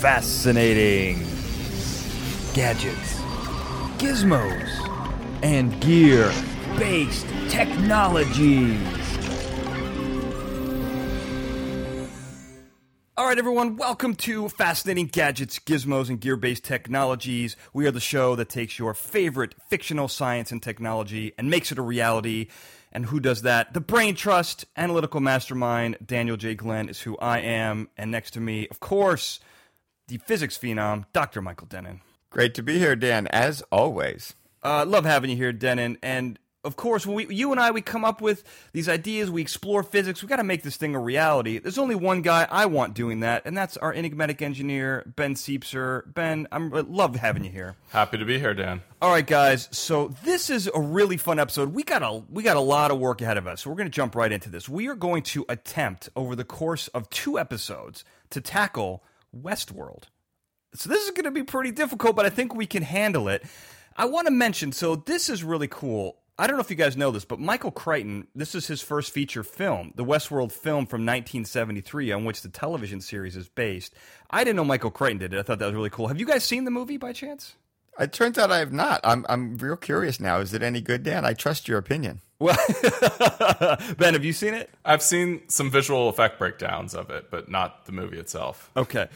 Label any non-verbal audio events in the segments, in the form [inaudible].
fascinating gadgets, gizmos, and gear based technologies. All right, everyone, welcome to Fascinating Gadgets, Gizmos, and Gear Based Technologies. We are the show that takes your favorite fictional science and technology and makes it a reality. And who does that? The Brain Trust Analytical Mastermind, Daniel J. Glenn, is who I am. And next to me, of course, the physics phenom, Dr. Michael Dennin. Great to be here, Dan, as always. Uh, love having you here, Dennin. And of course, when we, you and I, we come up with these ideas, we explore physics, we got to make this thing a reality. There's only one guy I want doing that, and that's our enigmatic engineer, Ben Siepser. Ben, I'm, I love having you here. Happy to be here, Dan. All right, guys. So this is a really fun episode. We got a we got a lot of work ahead of us. So we're going to jump right into this. We are going to attempt over the course of two episodes to tackle Westworld. So this is going to be pretty difficult, but I think we can handle it. I want to mention. So this is really cool. I don't know if you guys know this, but Michael Crichton, this is his first feature film, the Westworld film from 1973, on which the television series is based. I didn't know Michael Crichton did it. I thought that was really cool. Have you guys seen the movie by chance? It turns out I have not. I'm I'm real curious now. Is it any good, Dan? I trust your opinion. Well, [laughs] Ben, have you seen it? I've seen some visual effect breakdowns of it, but not the movie itself. Okay.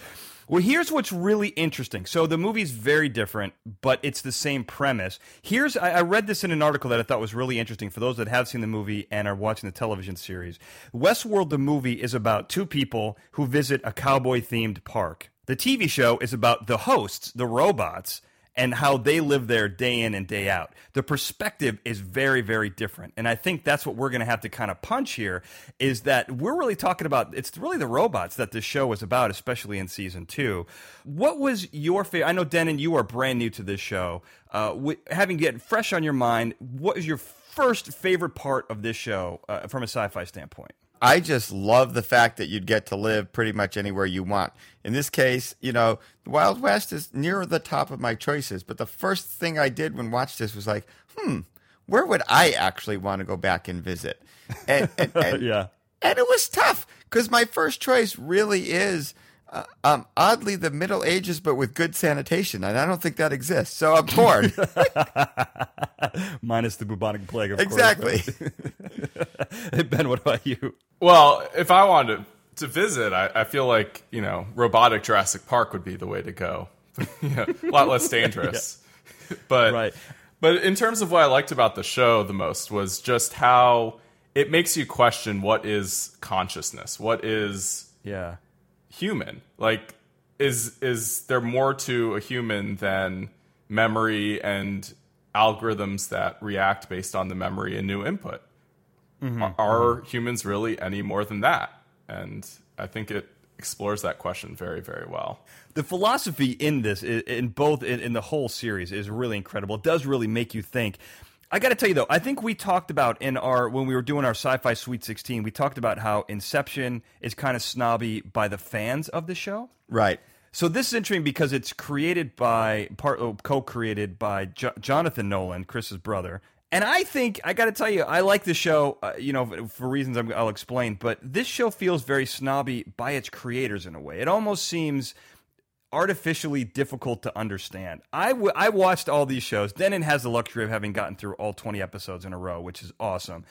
Well, here's what's really interesting. So the movie's very different, but it's the same premise. Here's I, I, read this in an article that I thought was really interesting for those that have seen the movie and are watching the television series. Westworld, the movie, is about two people who visit a cowboy themed park. The TV show is about the hosts, the robots, and how they live there day in and day out. The perspective is very, very different. And I think that's what we're going to have to kind of punch here is that we're really talking about it's really the robots that this show is about, especially in season two. What was your favorite? I know, Dennin, you are brand new to this show. Uh, having get fresh on your mind, what is your first favorite part of this show uh, from a sci fi standpoint? I just love the fact that you'd get to live pretty much anywhere you want. In this case, you know, the Wild West is near the top of my choices. But the first thing I did when watched this was like, hmm, where would I actually want to go back and visit? And, and, [laughs] and yeah, and it was tough because my first choice really is uh, um, oddly the Middle Ages, but with good sanitation, and I don't think that exists. So I'm torn. [laughs] Minus the bubonic plague, of exactly. course. Exactly. [laughs] ben, what about you? Well, if I wanted to, to visit, I, I, feel like you know, robotic Jurassic Park would be the way to go. [laughs] yeah, a lot less dangerous. yeah. But right. But in terms of what I liked about the show the most was just how it makes you question what is consciousness, what is yeah human. Like, is is there more to a human than memory and algorithms that react based on the memory and new input? Mm-hmm. Are, are mm-hmm. humans really any more than that? And I think it explores that question very, very well. The philosophy in this, in both in, in the whole series, is really incredible. It does really make you think. I got to tell you though, I think we talked about in our when we were doing our Sci-Fi Sweet 16, we talked about how Inception is kind of snobby by the fans of the show. Right. So this is interesting because it's created by part oh, co-created by jo- Jonathan Nolan, Chris's brother. And I think I got to tell you, I like the show. Uh, you know, for reasons i will explain. But this show feels very snobby by its creators in a way. It almost seems artificially difficult to understand. I, w- I watched all these shows. Dennin has the luxury of having gotten through all 20 episodes in a row, which is awesome.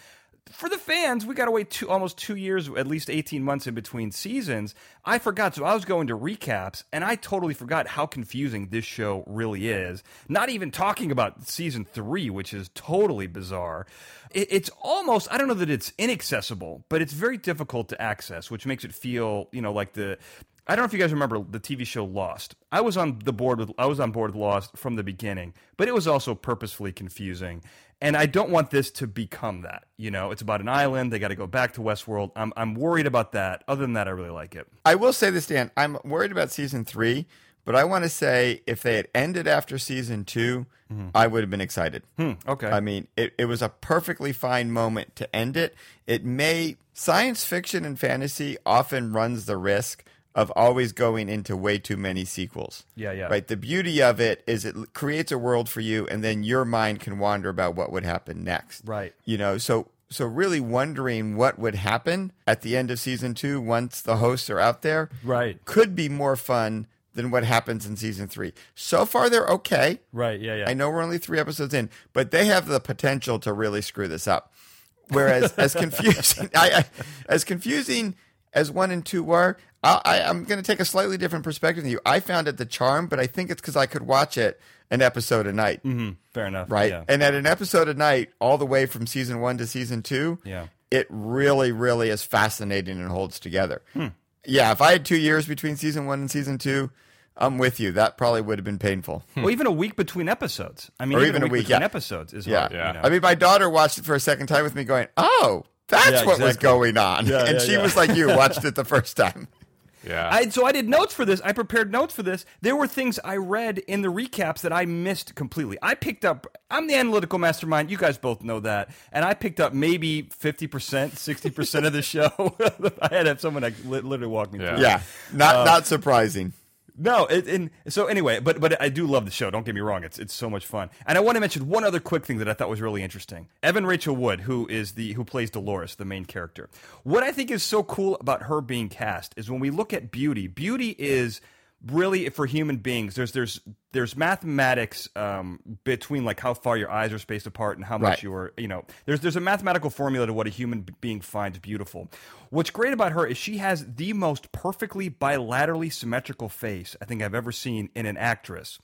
For the fans, we got to wait two, almost two years, at least 18 months in between seasons. I forgot. So I was going to recaps, and I totally forgot how confusing this show really is. Not even talking about season three, which is totally bizarre. It, it's almost, I don't know that it's inaccessible, but it's very difficult to access, which makes it feel, you know, like the I don't know if you guys remember the TV show Lost. I was on the board with I was on board with Lost from the beginning, but it was also purposefully confusing. And I don't want this to become that. You know, it's about an island. They got to go back to Westworld. I'm I'm worried about that. Other than that, I really like it. I will say this, Dan. I'm worried about season three, but I want to say if they had ended after season 2 mm-hmm. I would have been excited. Hmm, okay. I mean, it, it was a perfectly fine moment to end it. It may science fiction and fantasy often runs the risk of always going into way too many sequels. Yeah, yeah. Right. The beauty of it is it creates a world for you, and then your mind can wander about what would happen next. Right. You know, so so really wondering what would happen at the end of season two once the hosts are out there. Right. Could be more fun than what happens in season three. So far, they're okay. Right. Yeah. Yeah. I know we're only three episodes in, but they have the potential to really screw this up. Whereas as [laughs] confusing, [laughs] I, I, as confusing as one and two were, I, I, I'm going to take a slightly different perspective than you. I found it the charm, but I think it's because I could watch it an episode a night, Mhm. Fair enough. right? Yeah. And at an episode a night, all the way from season one to season two, Yeah. it really, really is fascinating and holds together. Hmm. Yeah, if I had two years between season one and season two, I'm with you. That probably would have been painful. Well, even a week between episodes. I mean, Or even, even a a week, week, between yeah. episodes is Yeah. hard. Yeah. You know? I mean, my daughter watched it for a second time with me, going, "Oh, that's Yeah, what was going on," Yeah, and yeah, she yeah. was like, "You watched it the first time." [laughs] Yeah. I, so I did notes for this. I prepared notes for this. There were things I read in the recaps that I missed completely. I picked up. I'm the analytical mastermind. You guys both know that, and I picked up maybe fifty percent, sixty percent of the [laughs] show. [laughs] I had to have someone like literally walk me Yeah. through. Yeah, not Uh, not surprising. No, it, and so anyway, but but I do love the show. Don't get me wrong; it's it's so much fun. And I want to mention one other quick thing that I thought was really interesting. Evan Rachel Wood, who is the who plays Dolores, the main character. What I think is so cool about her being cast is when we look at beauty. Beauty is really for human beings. There's there's there's mathematics um, between like how far your eyes are spaced apart and how much Right. you are. You know, there's there's a mathematical formula to what a human being finds beautiful. What's great about her is she has the most perfectly bilaterally symmetrical face I think I've ever seen in an actress,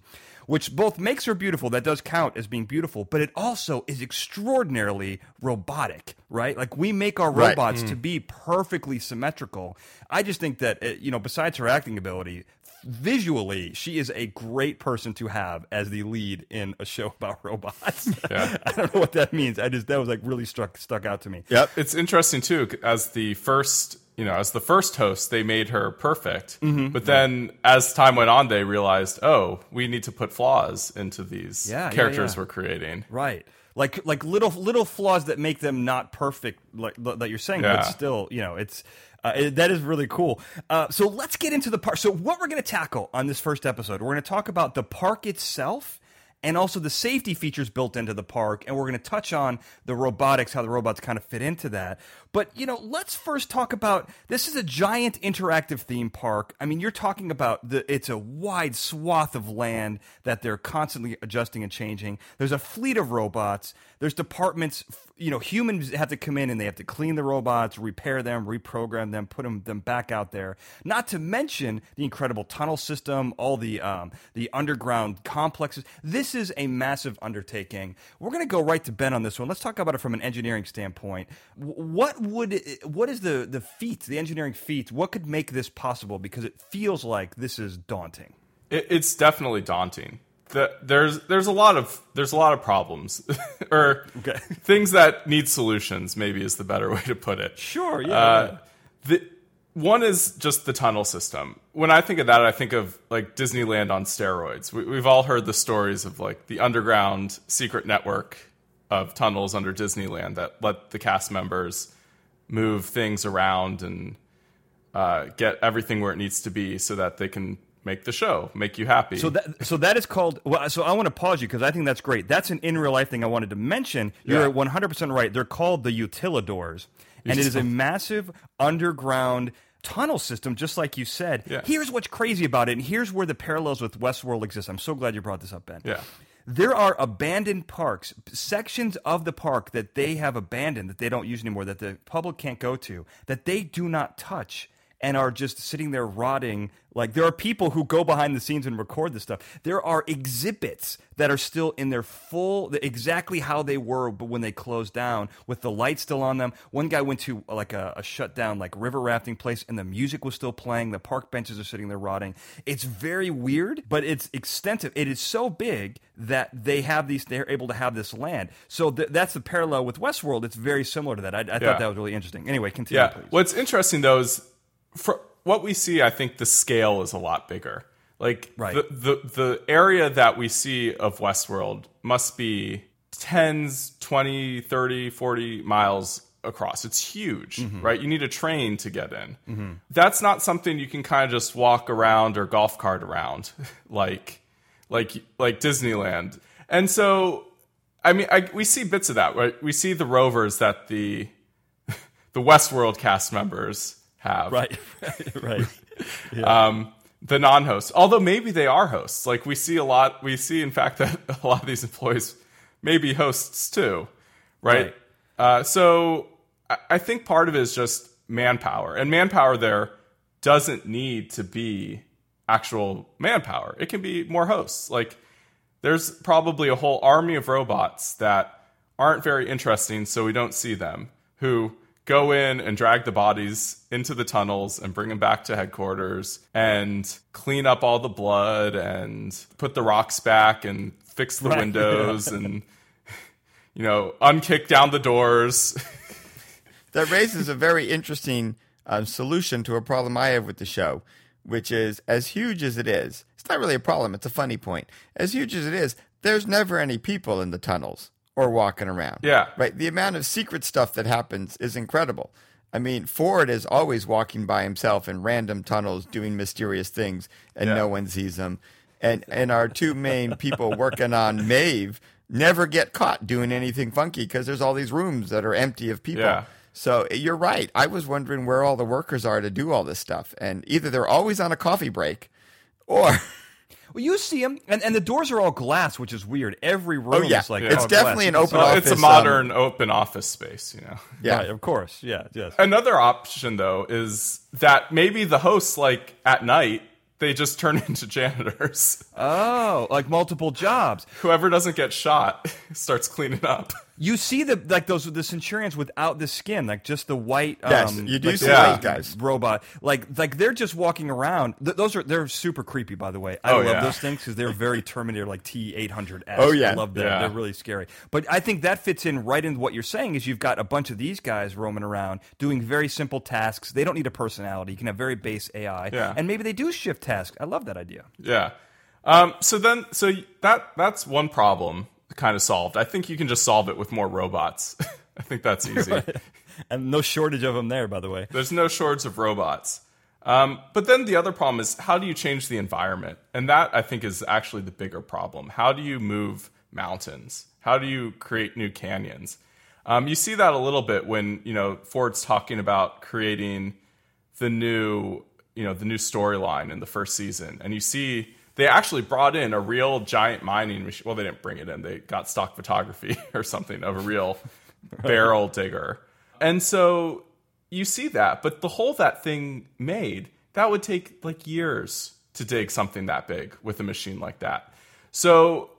which both makes her beautiful. That does count as being beautiful, but it also is extraordinarily robotic, right? Like we make our Right. robots to be perfectly symmetrical. I just think that uh, you know, besides her acting ability, visually she is a great person to have as the lead in a show [laughs] about robots. [laughs] Yeah. [laughs] I don't know what that means. I just that was like really struck stuck out to me. Yep. it's interesting too as the first you know as the first host they made her perfect Mm-hmm. but then as time went on they realized oh we need to put flaws into these Yeah, yeah, characters yeah. we're creating Right. Like like little little flaws that make them not perfect like that you're saying, Yeah. but still, you know, it's uh, that is really cool. Uh, so let's get into the park. So what we're going to tackle on this first episode, we're going to talk about the park itself and also the safety features built into the park, and we're going to touch on the robotics, how the robots kind of fit into that. But you know, let's first talk about this is a giant interactive theme park. I mean, you're talking about the it's a wide swath of land that they're constantly adjusting and changing. There's a fleet of robots. There's departments. You know, humans have to come in and they have to clean the robots, repair them, reprogram them, put them, them back out there. Not to mention the incredible tunnel system, all the um, the underground complexes. This is a massive undertaking. We're going to go right to Ben on this one. Let's talk about it from an engineering standpoint. What would what is the the feat, the engineering feat? What could make this possible? Because it feels like this is daunting. it, it's definitely daunting the, there's there's a lot of there's a lot of problems [laughs] or Okay. [laughs] things that need solutions maybe is the better [laughs] way to put it Sure, yeah, uh, the one is just the tunnel system when i think of that i think of like disneyland on steroids we, we've all heard the stories of like the underground secret network of tunnels under disneyland that let the cast members move things around and uh, get everything where it needs to be so that they can make the show make you happy So that so that is called. Well, so I want to pause you because I think that's great. That's an in real life thing I wanted to mention. You're Yeah. 100 percent right. They're called the utilidors, and it is a massive underground tunnel system, just like you said. Yeah. Here's what's crazy about it, and here's where the parallels with Westworld exist. I'm so glad you brought this up, Ben. Yeah. There are abandoned parks, sections of the park that they have abandoned that they don't use anymore, that the public can't go to, that they do not touch and are just sitting there rotting. Like there are people who go behind the scenes and record this stuff. There are exhibits that are still in their full, exactly how they were, but when they closed down, with the lights still on them. One guy went to like a, a shut down like river rafting place, and the music was still playing. The park benches are sitting there rotting. It's very weird, but it's extensive. It is so big that they have these. They're able to have this land. So th- that's the parallel with Westworld. It's very similar to that. I, I Yeah. thought that was really interesting. Anyway, continue, Yeah. please. What's interesting though is for what we see, I think the scale is a lot bigger. Like Right. the, the the area that we see of Westworld must be tens, 20, 30, 40 miles across. It's huge, mm-hmm. right? You need a train to get in. Mm-hmm. That's not something you can kind of just walk around or golf cart around [laughs] like like like Disneyland. And so I mean, I, we see bits of that, right? We see the rovers that the [laughs] the Westworld cast members have. Right, [laughs] right, [laughs] right. Um, the non-hosts. Although maybe they are hosts. Like we see a lot. We see, in fact, [laughs] that a lot of these employees may be hosts too, right? Right. Uh, so I- I think part of it is just manpower, and manpower there doesn't need to be actual manpower. It can be more hosts. Like there's probably a whole army of robots that aren't very interesting, so we don't see them, who go in and drag the bodies into the tunnels and bring them back to headquarters and clean up all the blood and put the rocks back and fix the Right. [laughs] windows and you know unkick down the doors [laughs] that raises a very interesting um, solution to a problem I have with the show, which is as huge as it is, it's not really a problem, it's a funny point. As huge as it is, there's never any people in the tunnels or walking around. Yeah. Right? The amount of secret stuff that happens is incredible. I mean, Ford is always walking by himself in random tunnels doing mysterious things and Yeah. no one sees him. And and our two main people working on Maeve never get caught doing anything funky because there's all these rooms that are empty of people. Yeah. So eh, you're right. I was wondering where all the workers are to do all this stuff, and either they're always on a coffee break, or [laughs] Well, you see them, and, and the doors are all glass, which is weird. Every oh, room oh, yeah. is like It's all definitely glass. an open well, it's a office, modern um, open office space you know yeah, Right, of course. Yeah, yes. Another option, though, is that maybe the hosts, like at night, they just turn [laughs] into janitors. Oh, like multiple jobs. Whoever doesn't get shot [laughs] starts cleaning up. You see the like those the Centurions without the skin, like just the white. Yes, um, you do like see white guys. Robot, like like they're just walking around. Th- those are they're super creepy, by the way. I Oh, love yeah. those things because they're very Terminator, like T eight hundred S. Oh, yeah. I love them. Yeah. They're really scary. But I think that fits in right into what you're saying. Is you've got a bunch of these guys roaming around doing very simple tasks. They don't need a personality. You can have very base AI, Yeah. and maybe they do shift tasks. I love that idea. Yeah. Um, so then, so that that's one problem kind of solved. I think you can just solve it with more robots. [laughs] I think that's easy. [laughs] And no shortage of them there, by the way. There's no shortage of robots. Um, but then the other problem is how do you change the environment? And that I think is actually the bigger problem. How do you move mountains? How do you create new canyons? Um, you see that a little bit when you know Ford's talking about creating the new you know the new storyline in the first season, and you see they actually brought in a real giant mining machine. Well, they didn't bring it in; they got stock photography [laughs] or something of a real [laughs] barrel digger, and so you see that. But the hole that thing made that would take like years to dig something that big with a machine like that. So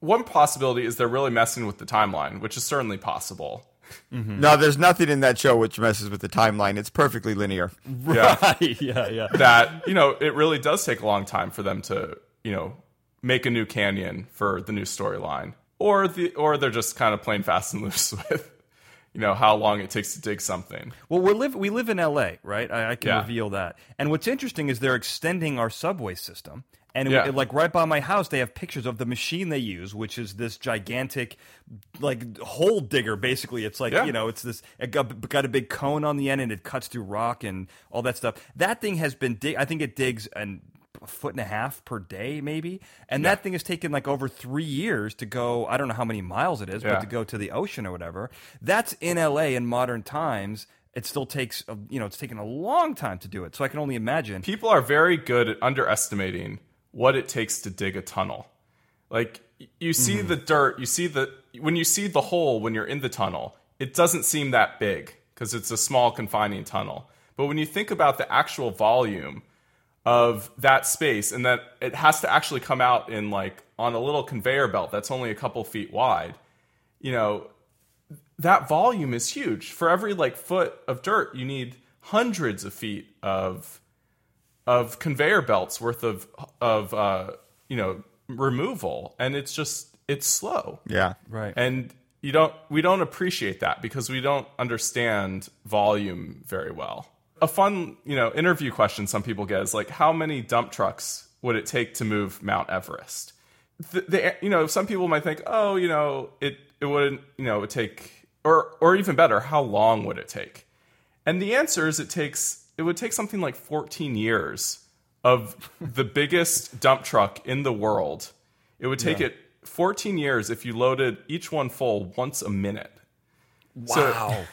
one possibility is they're really messing with the timeline, which is certainly possible. Mm-hmm. no, there's nothing in that show which messes with the timeline. It's perfectly linear. Yeah. Right? [laughs] Yeah, yeah. that you know it really does take a long time for them to you know make a new canyon for the new storyline or the or they're just kind of playing fast and loose [laughs] with you know how long it takes to dig something Well, we live we live in L.A., right? I, I can Yeah. reveal that. And what's interesting is they're extending our subway system, and it- like right by my house, they have pictures of the machine they use, which is this gigantic, like hole digger. Basically, it's like Yeah. you know, it's this it got, got a big cone on the end, and it cuts through rock and all that stuff. That thing has been dig. I think it digs an a foot and a half per day, maybe. And that thing has taken like over three years to go. I don't know how many miles it is, Yeah. but to go to the ocean or whatever. That's in LA in modern times. It still takes, a, you know, it's taken a long time to do it. So I can only imagine. people are very good at underestimating what it takes to dig a tunnel. Like you see mm-hmm. the dirt you see the when you see the hole when you're in the tunnel it doesn't seem that big because it's a small confining tunnel. But when you think about the actual volume of that space and that it has to actually come out in like on a little conveyor belt that's only a couple feet wide you know that volume is huge. For every like foot of dirt you need hundreds of feet of of conveyor belts worth of of uh, you know removal, and it's just it's slow. Yeah. Right. And you don't we don't appreciate that because we don't understand volume very well. A fun you know interview question some people get is like, how many dump trucks would it take to move Mount Everest? The, the you know some people might think, oh, you know it it wouldn't you know it would take or or even better, how long would it take? And the answer is it takes it would take something like 14 years of the biggest [laughs] dump truck in the world. It would take it 14 years if you loaded each one full once a minute. wow. So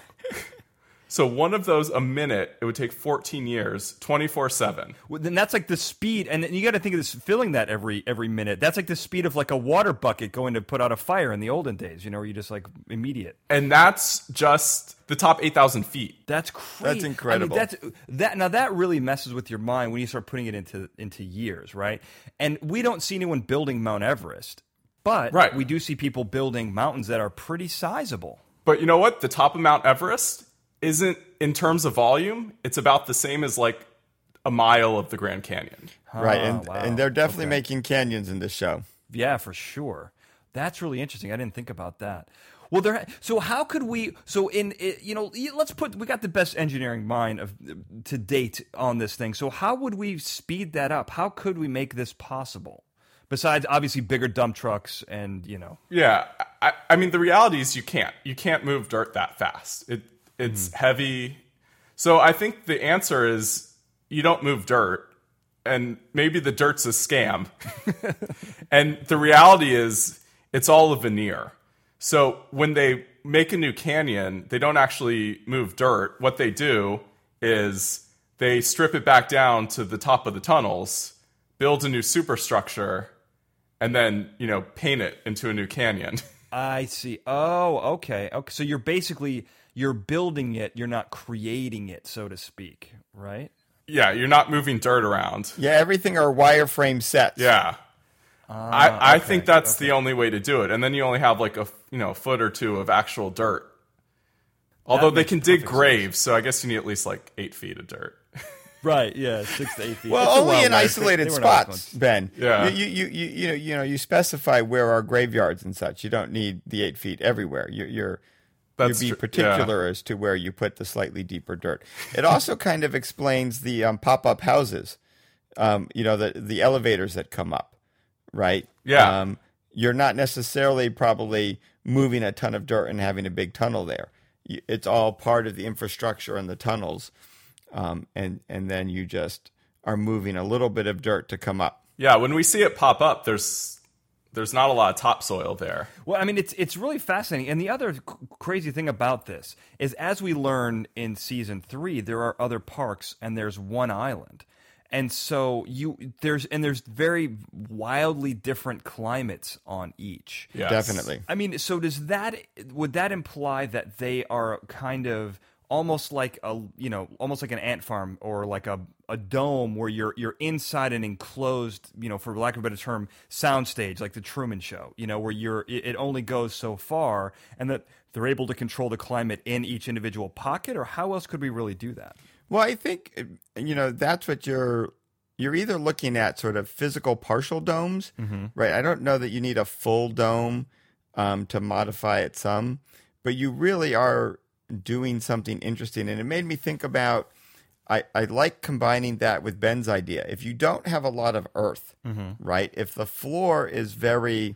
one of those a minute, it would take 14 years, 24 seven. Well, then that's like the speed, and you got to think of this filling that every every minute. That's like the speed of like a water bucket going to put out a fire in the olden days. You know, where you just like immediate. And that's just the top 8,000 feet. That's crazy. That's incredible. I mean, that's that. Now that really messes with your mind when you start putting it into into years, right? And we don't see anyone building Mount Everest, but Right. we do see people building mountains that are pretty sizable. But you know what? The top of Mount Everest isn't, in terms of volume, it's about the same as like a mile of the Grand Canyon. right, and, ah, wow. and they're definitely Okay. making canyons in this show. Yeah, for sure. That's really interesting. I didn't think about that. Well, there. So how could we? So in you know, let's put we got the best engineering mind of to date on this thing. So how would we speed that up? How could we make this possible? Besides, obviously, bigger dump trucks and you know, Yeah, I, I mean the reality is you can't you can't move dirt that fast. It it's mm-hmm. heavy. So I think the answer is you don't move dirt, and maybe the dirt's a scam. [laughs] and the reality is it's all a veneer. So when they make a new canyon, they don't actually move dirt. What they do is they strip it back down to the top of the tunnels, build a new superstructure, and then you know paint it into a new canyon. [laughs] I see. Oh, okay, okay. So you're basically you're building it. You're not creating it, so to speak, right? yeah, you're not moving dirt around. Yeah, everything are wireframe sets. Yeah. Ah, I, I think that's the only way to do it, and then you only have like a you know foot or two of actual dirt. Although they can dig perfect graves, so I guess you need at least like eight feet of dirt. Right. Yeah. Six to eight feet. Well, It's only in West. isolated They spots, going- Ben. Yeah. You, you, you, you know, you know, you specify where are graveyards and such. You don't need the eight feet everywhere. You're, you're, That's you be tr- particular as to where you put the slightly deeper dirt. It also [laughs] kind of explains the um, pop-up houses. Um, you know, the the elevators that come up, right? Yeah. Um, you're not necessarily probably moving a ton of dirt and having a big tunnel there. It's all part of the infrastructure and the tunnels, um, and and then you just are moving a little bit of dirt to come up. Yeah, when we see it pop up, there's there's not a lot of topsoil there. Well, I mean, it's it's really fascinating. And the other c- crazy thing about this is, as we learn in season three, there are other parks, and there's one island, and so you there's and there's very wildly different climates on each. Yes. Definitely. I mean, so does that would that imply that they are kind of almost like a you know almost like an ant farm or like a, a dome where you're you're inside an enclosed you know for lack of a better term soundstage like the Truman Show you know where you're it, it only goes so far and that they're able to control the climate in each individual pocket or how else could we really do that? Well, I think you know that's what you're you're either looking at sort of physical partial domes, right? I don't know that you need a full dome um, to modify it some, but you really are doing something interesting. And it made me think about I, I like combining that with Ben's idea. If you don't have a lot of earth, mm-hmm. right? If the floor is very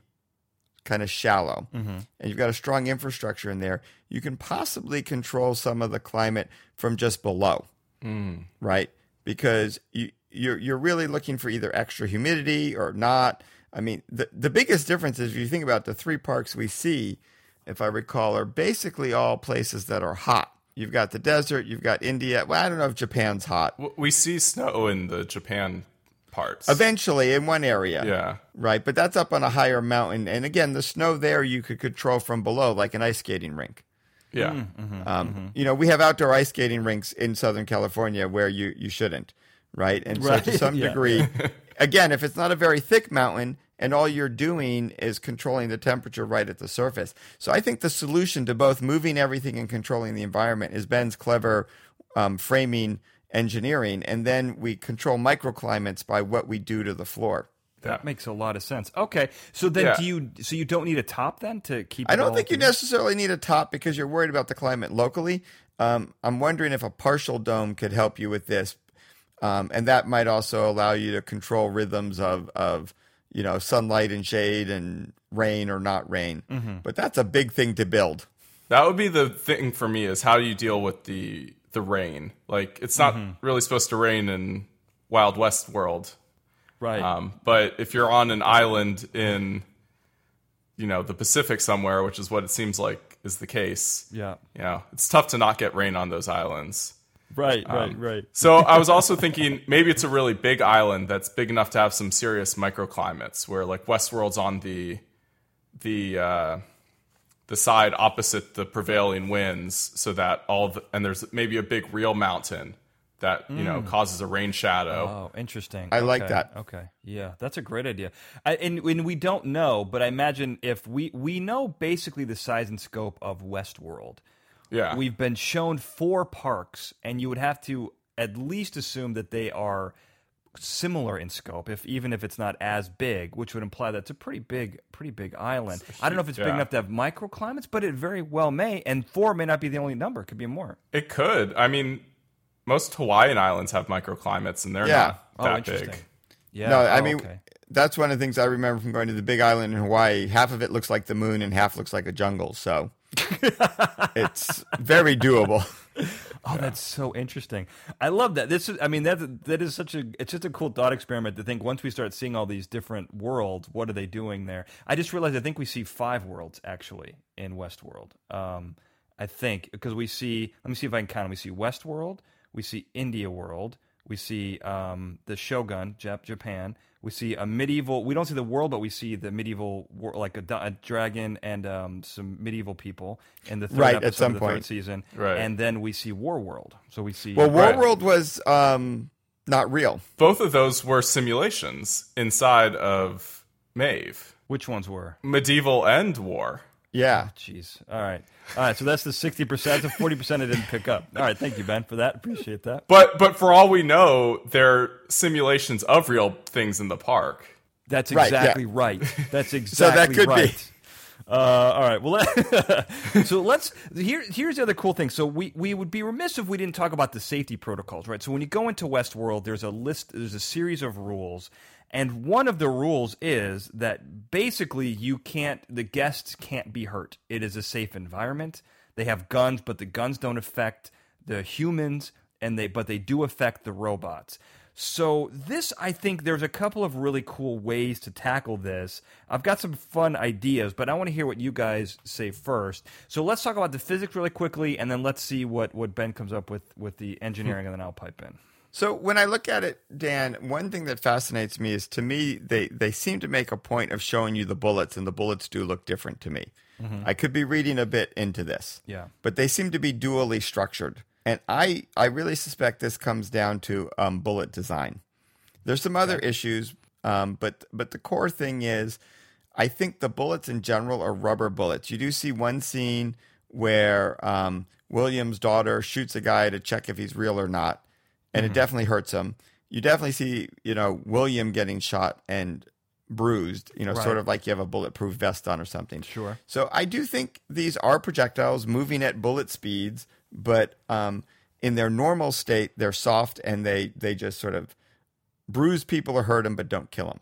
kind of shallow mm-hmm. and you've got a strong infrastructure in there, you can possibly control some of the climate from just below, mm. right? Because you, you're, you're really looking for either extra humidity or not. I mean, the, the biggest difference is if you think about the three parks we see, if I recall, are basically all places that are hot. You've got the desert, you've got India. Well, I don't know if Japan's hot. We see snow in the Japan parts. Eventually, in one area. Yeah. Right, but that's up on a higher mountain. And again, the snow there you could control from below, like an ice skating rink. Yeah. Mm-hmm. Um, You know, we have outdoor ice skating rinks in Southern California where you, you shouldn't, right? And so to some [laughs] yeah. degree, [laughs] again, if it's not a very thick mountain and all you're doing is controlling the temperature right at the surface. So I think the solution to both moving everything and controlling the environment is Ben's clever um, framing engineering. And then we control microclimates by what we do to the floor. That makes a lot of sense. Okay, so then Yeah. do you so you don't need a top then to keep? I don't think you necessarily need a top because you're worried about the climate locally. Um, I'm wondering if a partial dome could help you with this, um, and that might also allow you to control rhythms of of you know sunlight and shade and rain or not rain. Mm-hmm. But that's a big thing to build. That would be the thing for me is how do you deal with the the rain? Like it's not Mm-hmm. really supposed to rain in Wild West world. right. Um, but if you're on an island in you know the Pacific somewhere, which is what it seems like is the case. Yeah. You know, it's tough to not get rain on those islands. Right, right, right. So I was also thinking maybe it's a really big island that's big enough to have some serious microclimates where like Westworld's on the the uh, the side opposite the prevailing winds, so that all the, and there's maybe a big real mountain that you know causes a rain shadow. Oh, interesting. I like that. Okay, yeah, that's a great idea. I, and, and we don't know, but I imagine if we we know basically the size and scope of Westworld. Yeah, We've been shown four parks, and you would have to at least assume that they are similar in scope, if even if it's not as big, which would imply that it's a pretty big, pretty big island. I don't know if it's big enough to have microclimates, but it very well may. And four may not be the only number; it could be more. it could. I mean, most Hawaiian islands have microclimates, and they're Yeah. not oh, that oh, interesting. big. Yeah. No, I oh, mean okay. that's one of the things I remember from going to the Big Island in Hawaii. Half of it looks like the moon, and half looks like a jungle. So [laughs] it's very doable. [laughs] Oh, that's so interesting. I love that. This is, I mean, that that is such a, it's just a cool thought experiment to think once we start seeing all these different worlds, what are they doing there? I just realized I think we see five worlds actually in Westworld. Um, I think because we see, let me see if I can count. 'em. We see Westworld, we see India World, we see um, the Shogun, Jap- Japan. We see a medieval. We don't see the world, but we see the medieval, wor- like a, a dragon and um, some medieval people in the third Right, at episode some of the third season. Right. And then we see War World. So we see. Well, Right. World was um, not real. Both of those were simulations inside of Maeve, which ones were? medieval and war. Yeah. Jeez. All right. All right. So that's the sixty percent. The forty percent I didn't pick up. All right. Thank you, Ben, for that. Appreciate that. But but for all we know, they're simulations of real things in the park. That's exactly Right, yeah. exactly right. That's [laughs] that exactly could be. right. Uh, all right. Well, let, [laughs] so let's here. Here's the other cool thing. So we we would be remiss if we didn't talk about the safety protocols, right? So when you go into Westworld, there's a list. There's a series of rules, and one of the rules is that basically you can't. The guests can't be hurt. It is a safe environment. They have guns, but the guns don't affect the humans, and they but they do affect the robots. So this, I think, there's a couple of really cool ways to tackle this. I've got some fun ideas, but I want to hear what you guys say first. So let's talk about the physics really quickly, and then let's see what, what Ben comes up with with the engineering, and then I'll pipe in. So when I look at it, Dan, one thing that fascinates me is to me they they seem to make a point of showing you the bullets, and the bullets do look different to me. I could be reading a bit into this, Yeah. but they seem to be dually structured, and I I really suspect this comes down to um, bullet design. There's some other issues, um, but but the core thing is, I think the bullets in general are rubber bullets. You do see one scene where um, William's daughter shoots a guy to check if he's real or not, and it definitely hurts him. You definitely see, you know, William getting shot and bruised, you know, Right. sort of like you have a bulletproof vest on or something. Sure. So I do think these are projectiles moving at bullet speeds, but um, in their normal state, they're soft and they they just sort of bruise people or hurt them, but don't kill them.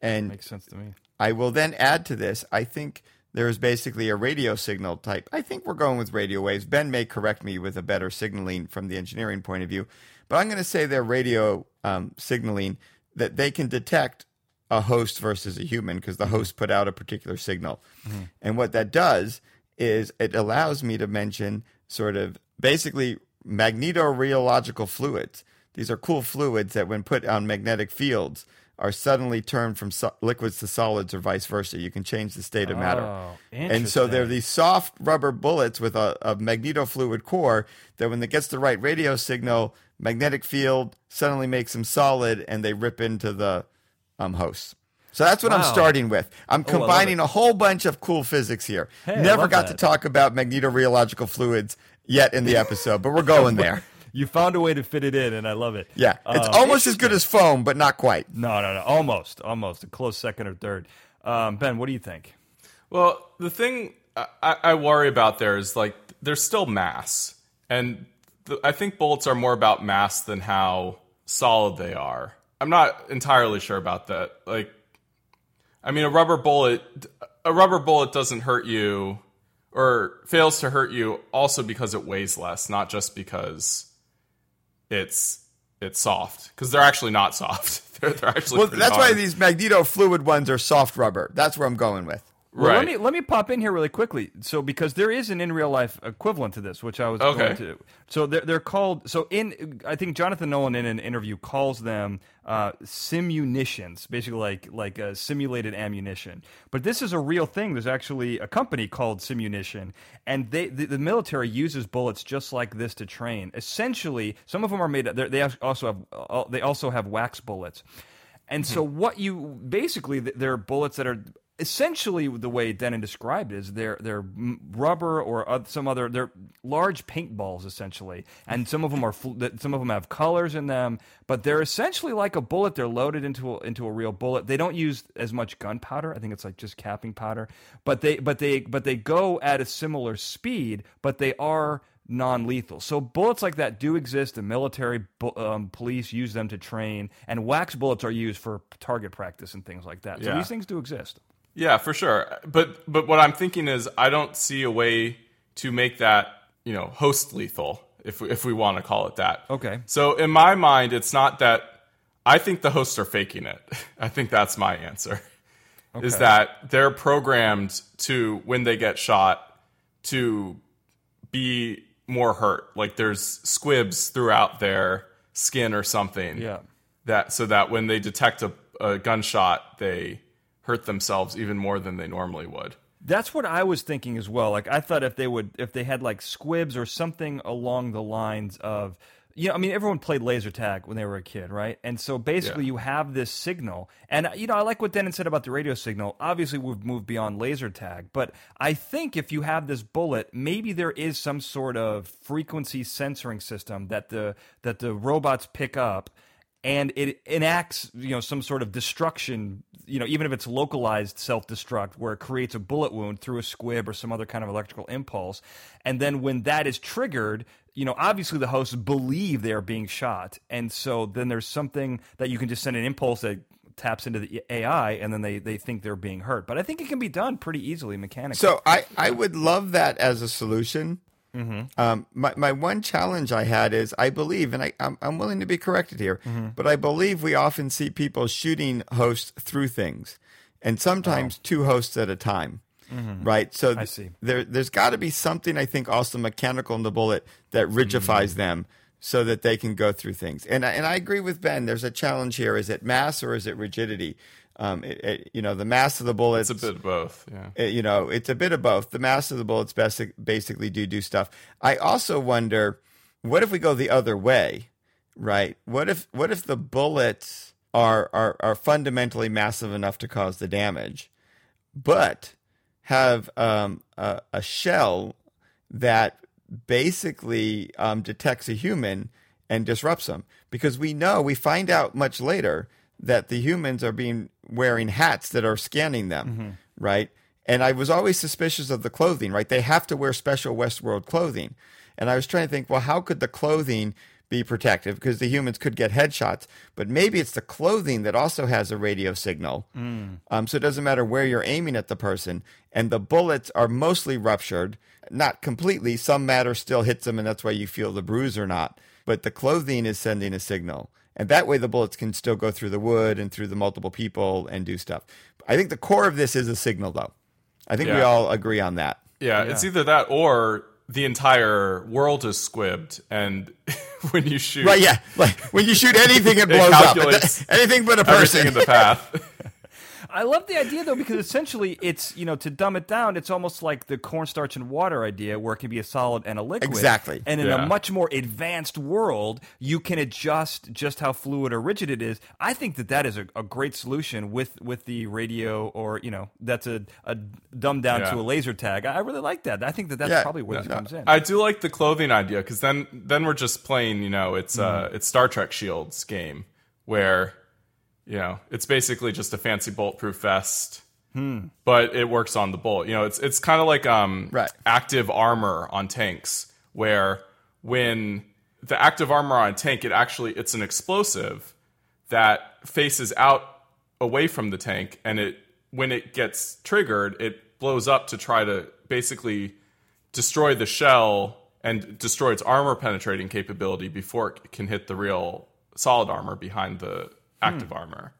And Makes sense to me. I will then add to this. I think there is basically a radio signal type. I think we're going with radio waves. Ben may correct me with a better signaling from the engineering point of view, but I'm going to say they're radio um, signaling that they can detect a host versus a human because the host put out a particular signal. And what that does is it allows me to mention sort of basically magnetorheological fluids. These are cool fluids that, when put on magnetic fields, are suddenly turned from so- liquids to solids or vice versa. You can change the state of matter. Oh, And so they're these soft rubber bullets with a, a magnetofluid core that when it gets the right radio signal, magnetic field suddenly makes them solid and they rip into the um, host. So that's what I'm starting with. I'm Oh, combining a whole bunch of cool physics here. Hey, Never got to talk about magnetorheological fluids yet in the episode, but we're going [laughs] there. You found a way to fit it in, and I love it. Yeah, it's Uh, almost as good as foam, but not quite. No, no, no. Almost, almost a close second or third. Um, ben, what do you think? Well, the thing I, I worry about there is like there's still mass, and the, I think bullets are more about mass than how solid they are. I'm not entirely sure about that. Like, I mean, a rubber bullet, a rubber bullet doesn't hurt you, or fails to hurt you, also because it weighs less, not just because it's it's soft. Because they're actually not soft. [laughs] they're, they're actually Well, that's why these magneto fluid ones are soft rubber. That's where I'm going with. Well, let me let me pop in here really quickly. So because there is an in real life equivalent to this, which I was Okay. going to. So they're they're called. So in I think Jonathan Nolan in an interview calls them uh, simunitions, basically like like a simulated ammunition. But this is a real thing. There's actually a company called Simunition, and they the, the military uses bullets just like this to train. Essentially, some of them are made. they're- also have uh, they also have wax bullets. And so, what you basically, th- they're bullets that are essentially the way Dennin described it is they're they're rubber or some other they're large paintballs essentially, and some of them are some of them have colors in them, but they're essentially like a bullet. They're loaded into a, into a real bullet. They don't use as much gunpowder. I think it's like just capping powder, but they but they but they go at a similar speed, but they are non-lethal. So bullets like that do exist. The military, um, police use them to train, and wax bullets are used for target practice and things like that. So Yeah. these things do exist. Yeah, for sure. But but what I'm thinking is I don't see a way to make that, you know, host lethal if we, if we want to call it that. Okay. So in my mind it's not that I think the hosts are faking it. [laughs] I think that's my answer. Is that they're programmed to when they get shot to be more hurt. Like there's squibs throughout their skin or something Yeah. that so that when they detect a, a gunshot, they hurt themselves even more than they normally would. That's what I was thinking as well. Like I thought if they would, if they had like squibs or something along the lines of, you know, I mean, everyone played laser tag when they were a kid, right? And so basically, Yeah. you have this signal, and you know, I like what Dennin said about the radio signal. Obviously, we've moved beyond laser tag, but I think if you have this bullet, maybe there is some sort of frequency censoring system that the that the robots pick up and it enacts you know some sort of destruction you know even if it's localized self-destruct where it creates a bullet wound through a squib or some other kind of electrical impulse. And then when that is triggered you know obviously the hosts believe they are being shot. And so then there's something that you can just send an impulse that taps into the AI and then they they think they're being hurt. But I think it can be done pretty easily mechanically. So I, I would love that as a solution. Mm-hmm. Um, my, my one challenge I had is I believe, and I, I'm, I'm willing to be corrected here, mm-hmm. but I believe we often see people shooting hosts through things, and sometimes two hosts at a time. Mm-hmm. Right, so th- see. there, there's got to be something I think also mechanical in the bullet that rigidifies them so that they can go through things. And and I agree with Ben. There's a challenge here: is it mass or is it rigidity? Um, it, it, you know, the mass of the bullets. It's a bit of both. Yeah. Uh, you know, it's a bit of both. The mass of the bullets basic, basically do do stuff. I also wonder, what if we go the other way, right? What if what if the bullets are are are fundamentally massive enough to cause the damage, but have um, a, a shell that basically um, detects a human and disrupts them because we know we find out much later that the humans are being wearing hats that are scanning them, right? And I was always suspicious of the clothing, right? They have to wear special Westworld clothing. And I was trying to think, well, how could the clothing be protective? Because the humans could get headshots, but maybe it's the clothing that also has a radio signal. Um, so it doesn't matter where you're aiming at the person. And the bullets are mostly ruptured, not completely. Some matter still hits them, and that's why you feel the bruise or not. But the clothing is sending a signal. And that way the bullets can still go through the wood and through the multiple people and do stuff. I think the core of this is a signal, though. I think we all agree on that. yeah, It's either that or the entire world is squibbed, and [laughs] when you shoot Right, yeah. Like when you shoot anything, it [laughs] blows up. calculates [laughs] Anything but a person. in the path. I love the idea though because essentially it's you know to dumb it down it's almost like the cornstarch and water idea where it can be a solid and a liquid Exactly. and in Yeah. a much more advanced world you can adjust just how fluid or rigid it is I think that that is a, a great solution with with the radio or you know that's a, a dumbed down Yeah. to a laser tag I really like that I think that that's Yeah. probably where this comes in I do like the clothing idea because then then we're just playing. You know, it's uh Mm-hmm. it's Star Trek Shields game where you know it's basically just a fancy bulletproof vest. But it works on the bullet. You know, it's it's kind of like um Right. active armor on tanks where when the active armor on a tank it actually it's an explosive that faces out away from the tank and it when it gets triggered it blows up to try to basically destroy the shell and destroy its armor penetrating capability before it can hit the real solid armor behind the active armor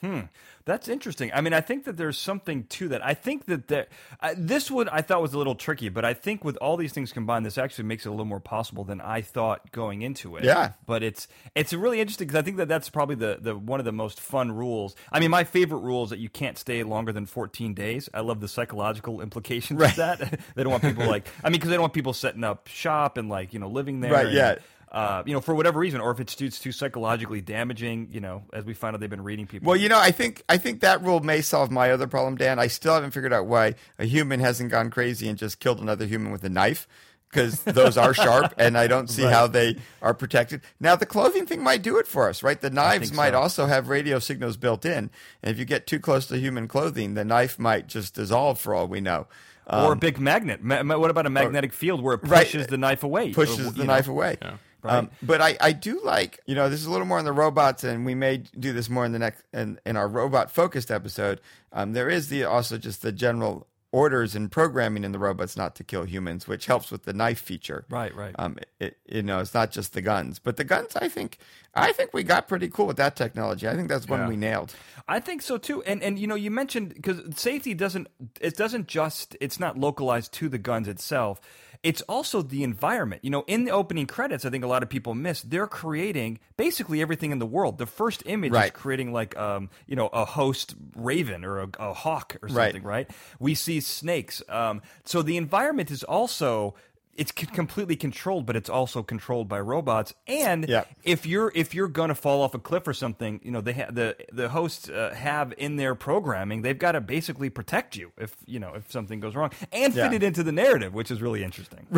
Hmm. That's interesting. I mean, I think that there's something to that. I think that there, uh, this one I thought was a little tricky, but I think with all these things combined, this actually makes it a little more possible than I thought going into it. Yeah. But it's it's really interesting because I think that that's probably the, the one of the most fun rules. I mean, my favorite rule is that you can't stay longer than 14 days. I love the psychological implications of that. [laughs] they don't want people like I mean, because they don't want people setting up shop and like you know living there. Right, and, yeah. Uh, you know, for whatever reason, or if it's too, it's too psychologically damaging, you know, as we find out they've been reading people. Well, you know, I think I think that rule may solve my other problem, Dan. I still haven't figured out why a human hasn't gone crazy and just killed another human with a knife. Because those are [laughs] sharp, and I don't see how they are protected. Now, the clothing thing might do it for us, right? The knives might so. also have radio signals built in, and if you get too close to human clothing, the knife might just dissolve for all we know. or a big magnet. Ma- ma- what about a magnetic field where it um, right. pushes the knife away? pushes Or, the know, knife away. Um, but I, I do like you know this is a little more on the robots and we may do this more in the next in, in our robot focused episode. Um, there is the also just the general orders and programming in the robots not to kill humans, which helps with the knife feature. Right, right. Um, it, you know it's not just the guns, but the guns I think I think we got pretty cool with that technology. I think that's one Yeah. we nailed. I think so too. And and you know, you mentioned because safety doesn't it doesn't just it's not localized to the guns itself. It's also the environment. You know, in the opening credits, I think a lot of people miss. They're creating basically everything in the world. The first image is creating like um, you know, a host raven or a, a hawk or Right. something, right? We see snakes. Um, so the environment is also it's completely controlled, but it's also controlled by robots. And Yeah. if you're if you're gonna fall off a cliff or something, you know they ha- the the hosts uh, have in their programming they've got to basically protect you if you know if something goes wrong and fit Yeah. it into the narrative, which is really interesting. [laughs]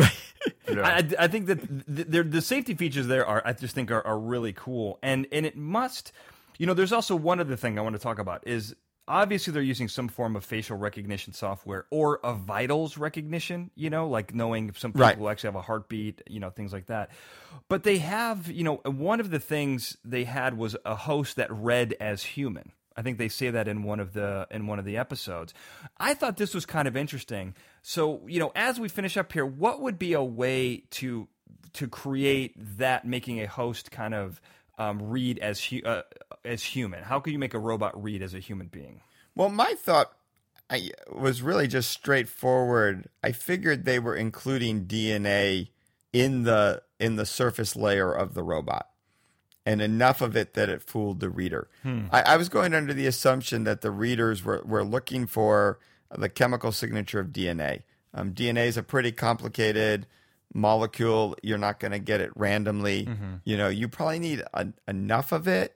Yeah. I, I think that the, the, the safety features there are I just think are, are really cool and and it must you know there's also one other thing I want to talk about is obviously they're using some form of facial recognition software or a vitals recognition you know like knowing if some people Right. actually have a heartbeat you know things like that but they have you know one of the things they had was a host that read as human I think they say that in one of the in one of the episodes. I thought this was kind of interesting. So, you know, as we finish up here, what would be a way to to create that making a host kind of um, read as hu- uh, as human? How could you make a robot read as a human being? Well, my thought I, was really just straightforward. I figured they were including DNA in the in the surface layer of the robot, and enough of it that it fooled the reader. I, I was going under the assumption that the readers were were looking for the chemical signature of DNA. Um, DNA is a pretty complicated molecule. You're not going to get it randomly. Mm-hmm. You know, you probably need a, enough of it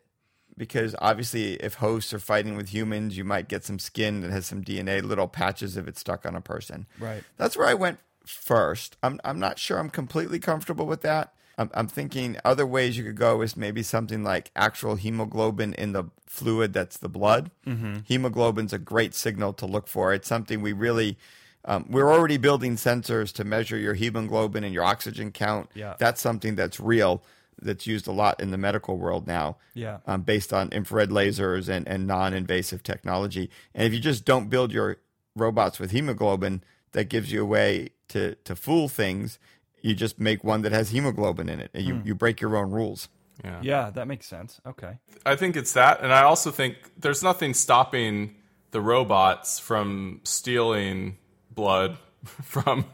because obviously if hosts are fighting with humans you might get some skin that has some dna little patches of it stuck on a person Right. that's where i went first i'm, I'm not sure i'm completely comfortable with that I'm, I'm thinking other ways you could go is maybe something like actual hemoglobin in the fluid that's the blood mm-hmm. hemoglobin's a great signal to look for it's something we really um, we're already building sensors to measure your hemoglobin and your oxygen count Yeah. that's something that's real that's used a lot in the medical world now Yeah. um, based on infrared lasers and, and non invasive technology. And if you just don't build your robots with hemoglobin, that gives you a way to, to fool things. You just make one that has hemoglobin in it and you, you break your own rules. yeah. Yeah, that makes sense. Okay. I think it's that, and I also think there's nothing stopping the robots from stealing blood [laughs] from.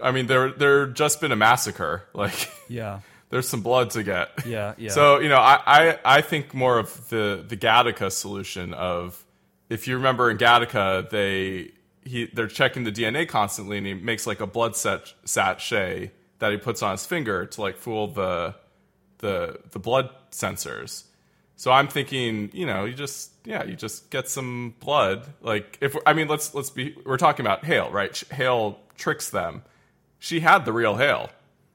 I mean, there there just been a massacre. Like, Yeah. [laughs] there's some blood to get. Yeah, yeah. So you know, I, I I think more of the the Gattaca solution of if you remember in Gattaca, they he they're checking the DNA constantly, and he makes like a blood set sachet that he puts on his finger to like fool the the the blood sensors. So I'm thinking, you know, you just yeah, you just get some blood. Like if I mean, let's let's be we're talking about Hale, right? Hale tricks them. She had the real Hale.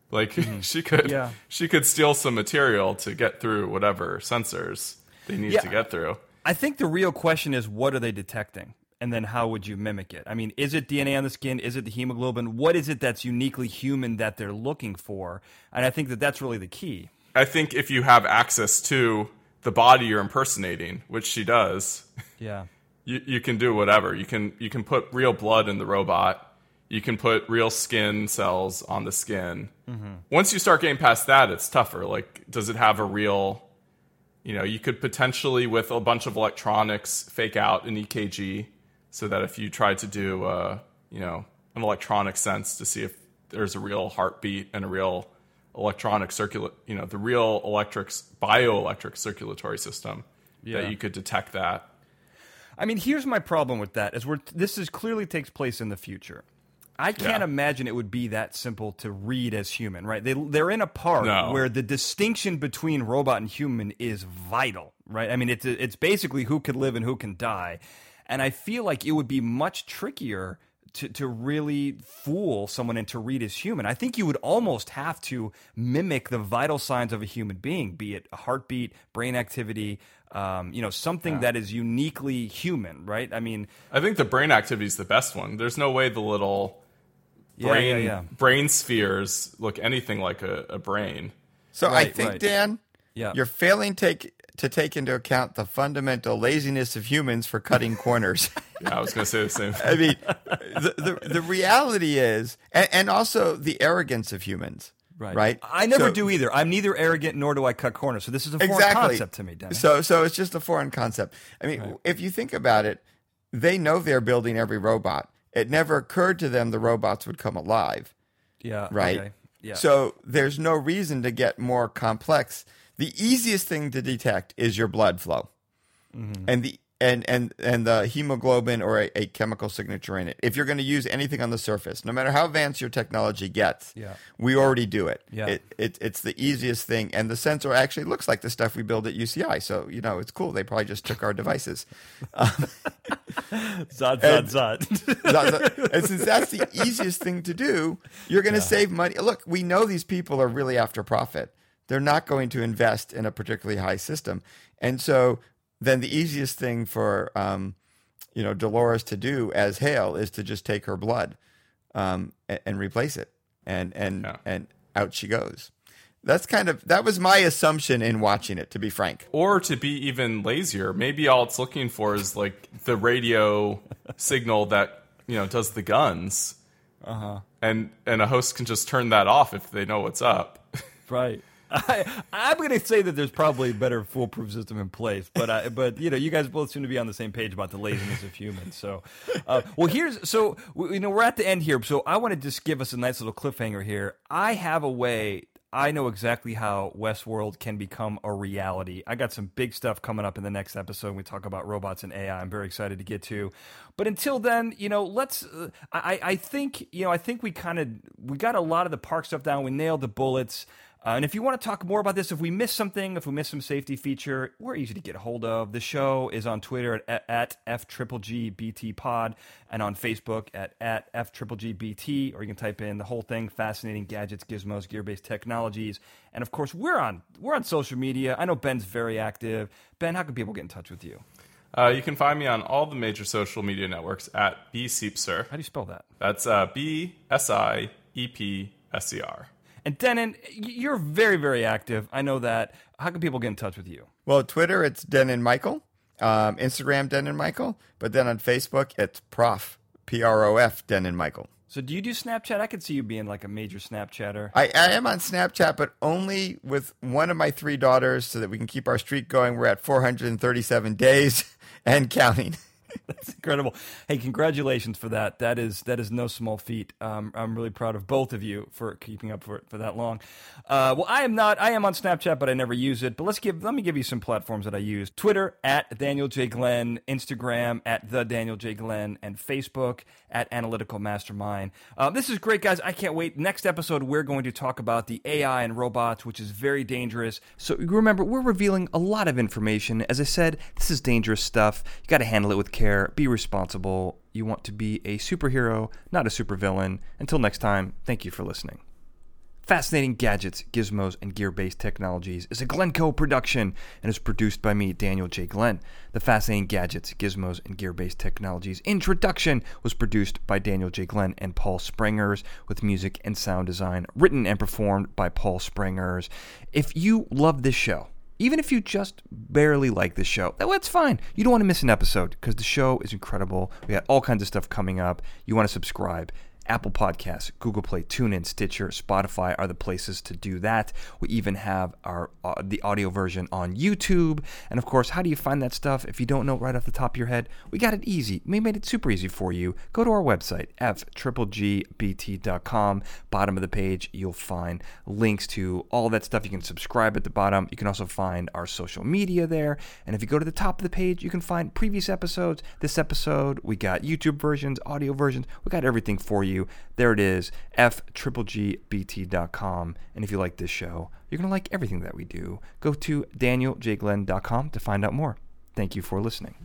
Like mm-hmm. [laughs] she could Yeah. she could steal some material to get through whatever sensors they need Yeah. to get through. I think the real question is what are they detecting? And then how would you mimic it? I mean, is it DNA on the skin? Is it the hemoglobin? What is it that's uniquely human that they're looking for? And I think that that's really the key. I think if you have access to the body you're impersonating, which she does, Yeah. [laughs] you, you can do whatever. You can you can put real blood in the robot. You can put real skin cells on the skin. Once you start getting past that, it's tougher. Like, does it have a real You know, you could potentially, with a bunch of electronics, fake out an EKG so that if you tried to do, uh, you know, an electronic sense to see if there's a real heartbeat and a real electronic circulate, you know, the real electric bioelectric circulatory system, Yeah. that you could detect that. I mean, here's my problem with that: is we're this is clearly takes place in the future. I can't Yeah. imagine it would be that simple to read as human, right? They they're in a part No. where the distinction between robot and human is vital, right? I mean, it's it's basically who could live and who can die, and I feel like it would be much trickier. To, to really fool someone and to read as human, I think you would almost have to mimic the vital signs of a human being, be it a heartbeat, brain activity, um, you know, something that is uniquely human, right? I mean, I think the brain activity is the best one. There's no way the little brain yeah, yeah. brain spheres look anything like a, a brain. So I think, right. Dan, Yeah. you're failing take to take into account the fundamental laziness of humans for cutting corners. [laughs] Yeah, I was going to say the same. I mean, the, the the reality is, and, and also the arrogance of humans. Right. right. I never So- do either. I'm neither arrogant nor do I cut corners. So this is a foreign exactly. concept to me, Dennin. So so it's just a foreign concept. I mean, if you think about it, they know they're building every robot. It never occurred to them the robots would come alive. yeah. right? Okay. Yeah. So there's no reason to get more complex. The easiest thing to detect is your blood flow, Mm-hmm. and the and and and the hemoglobin or a, a chemical signature in it. If you're going to use anything on the surface, no matter how advanced your technology gets, Yeah. we already do it. Yeah. It, it it's the easiest thing, and the sensor actually looks like the stuff we build at UCI. So you know it's cool. They probably just took our devices. [laughs] [laughs] Zot, zot, And- zot. [laughs] and since that's the easiest thing to do, you're going to save money. Look, we know these people are really after profit. They're not going to invest in a particularly high system, and so then the easiest thing for um, you know Dolores to do as Hale is to just take her blood um, and, and replace it, and and Yeah. and out she goes. That's kind of that was my assumption in watching it. To be frank, Or to be even lazier, maybe all it's looking for is like the radio signal that you know does the guns, uh-huh. and and a host can just turn that off if they know what's up. right. I, I'm going to say that there's probably a better foolproof system in place, but I, but you know, you guys both seem to be on the same page about the laziness of humans. So, uh, well, here's so you know we're at the end here, so I want to just give us a nice little cliffhanger here. I have a way. I know exactly how Westworld can become a reality. I got some big stuff coming up in the next episode. We talk about robots and AI. I'm very excited to get to. But until then, you know, let's. Uh, I I think you know I think we kind of we got a lot of the park stuff down. We nailed the bullets. Uh, and if you want to talk more about this, if we missed something, if we missed some safety feature, we're easy to get a hold of. The show is on Twitter at, at F Triple G Pod and on Facebook at, at F Triple G or you can type in the whole thing, fascinating gadgets, gizmos, gear based technologies. And of course, we're on we're on social media. I know Ben's very active. Ben, how can people get in touch with you? Uh, you can find me on all the major social media networks at B Siepser. How do you spell that? That's uh, B S I E P S E R. And Dennin, you're very, very active. I know that. How can people get in touch with you? well, Twitter it's Den and Michael, um, Instagram Den and Michael, but then on Facebook it's Prof P R O F Den and Michael. So, do you do Snapchat? I could see you being like a major Snapchatter. I, I am on Snapchat, but only with one of my three daughters so that we can keep our streak going. We're at 437 days [laughs] and counting. [laughs] That's incredible. Hey, congratulations for that. That is that is no small feat. Um, I'm really proud of both of you for keeping up for for that long. Uh, well, I am not. I am on Snapchat, but I never use it. But let's give. Let me give you some platforms that I use: Twitter at Daniel J Glenn, Instagram at the Daniel J Glenn, and Facebook at Analytical Mastermind. Uh, this is great, guys. I can't wait. Next episode, we're going to talk about the AI and robots, which is very dangerous. So remember, we're revealing a lot of information. As I said, this is dangerous stuff. You got to handle it with care. Be responsible. You want to be a superhero, not a supervillain. Until next time, thank you for listening. Fascinating Gadgets, Gizmos, and Gear Based Technologies is a Glencoe production and is produced by me, Daniel J. Glenn. The Fascinating Gadgets, Gizmos, and Gear Based Technologies introduction was produced by Daniel J. Glenn and Paul Sprangers, with music and sound design written and performed by Paul Sprangers. If you love this show, even if you just barely like this show, that's fine. You don't want to miss an episode because the show is incredible. We got all kinds of stuff coming up. You want to subscribe. Apple Podcasts, Google Play, TuneIn, Stitcher, Spotify are the places to do that. We even have our uh, the audio version on YouTube. And of course, how do you find that stuff? If you don't know right off the top of your head, we got it easy. We made it super easy for you. Go to our website, f-g-b-t.com. Bottom of the page, you'll find links to all that stuff. You can subscribe at the bottom. You can also find our social media there. And if you go to the top of the page, you can find previous episodes. This episode, we got YouTube versions, audio versions. We got everything for you There it is, f-g-b-t.com. And if you like this show, you're going to like everything that we do. Go to danieljglenn.com to find out more. Thank you for listening.